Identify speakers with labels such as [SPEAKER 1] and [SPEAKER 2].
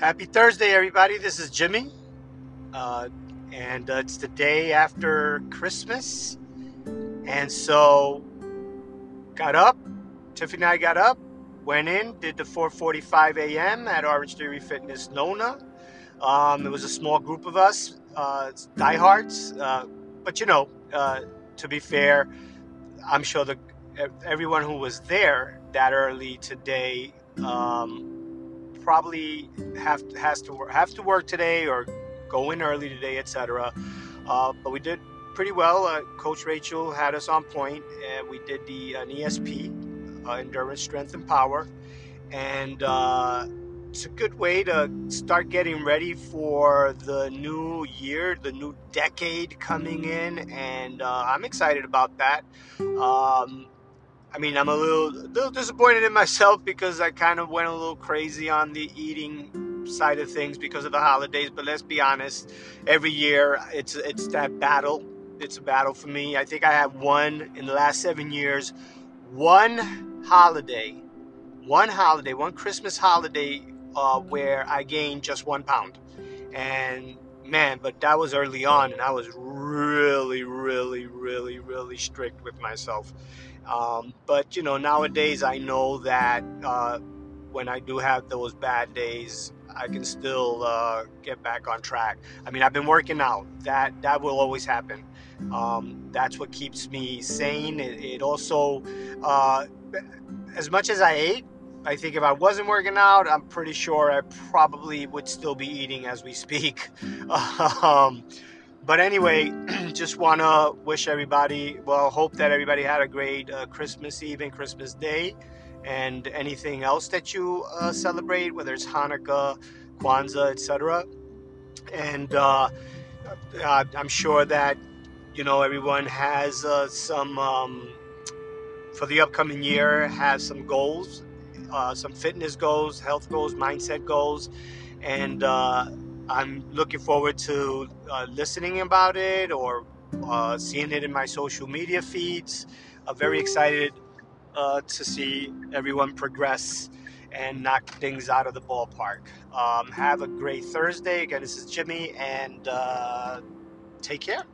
[SPEAKER 1] Happy Thursday, everybody. This is Jimmy. Uh, and uh, it's the day after Christmas. And so, got up. Tiffany and I got up, went in, did the 4:45 a.m. at Orangetheory Fitness Nona. Um, it was a small group of us, uh, diehards. Uh, but you know, uh, to be fair, I'm sure the everyone who was there that early today um, probably have has to work, have to work today or go in early today, etc. Uh, but we did pretty well. Uh, Coach Rachel had us on point, and we did the an ESP, uh, endurance, strength, and power, and uh, it's a good way to start getting ready for the new year, the new decade coming in, and uh, I'm excited about that. Um, I mean, I'm a little, little disappointed in myself because I kind of went a little crazy on the eating side of things because of the holidays. But let's be honest, every year it's it's that battle. It's a battle for me. I think I have one in the last seven years, one holiday, one holiday, one Christmas holiday uh, where I gained just one pound, and man, but that was early on, and I was really, really, really, really strict with myself. Um, but you know, nowadays I know that uh, when I do have those bad days, I can still uh, get back on track. I mean, I've been working out. That that will always happen. Um, that's what keeps me sane. It, it also, uh, as much as I ate, I think if I wasn't working out, I'm pretty sure I probably would still be eating as we speak. um, but anyway, just want to wish everybody, well, hope that everybody had a great uh, Christmas Eve and Christmas Day and anything else that you uh, celebrate, whether it's Hanukkah, Kwanzaa, etc. And uh, I'm sure that, you know, everyone has uh, some, um, for the upcoming year, has some goals, uh, some fitness goals, health goals, mindset goals. And, I'm looking forward to uh, listening about it or uh, seeing it in my social media feeds. I'm very excited uh, to see everyone progress and knock things out of the ballpark. Um, have a great Thursday. Again, this is Jimmy, and uh, take care.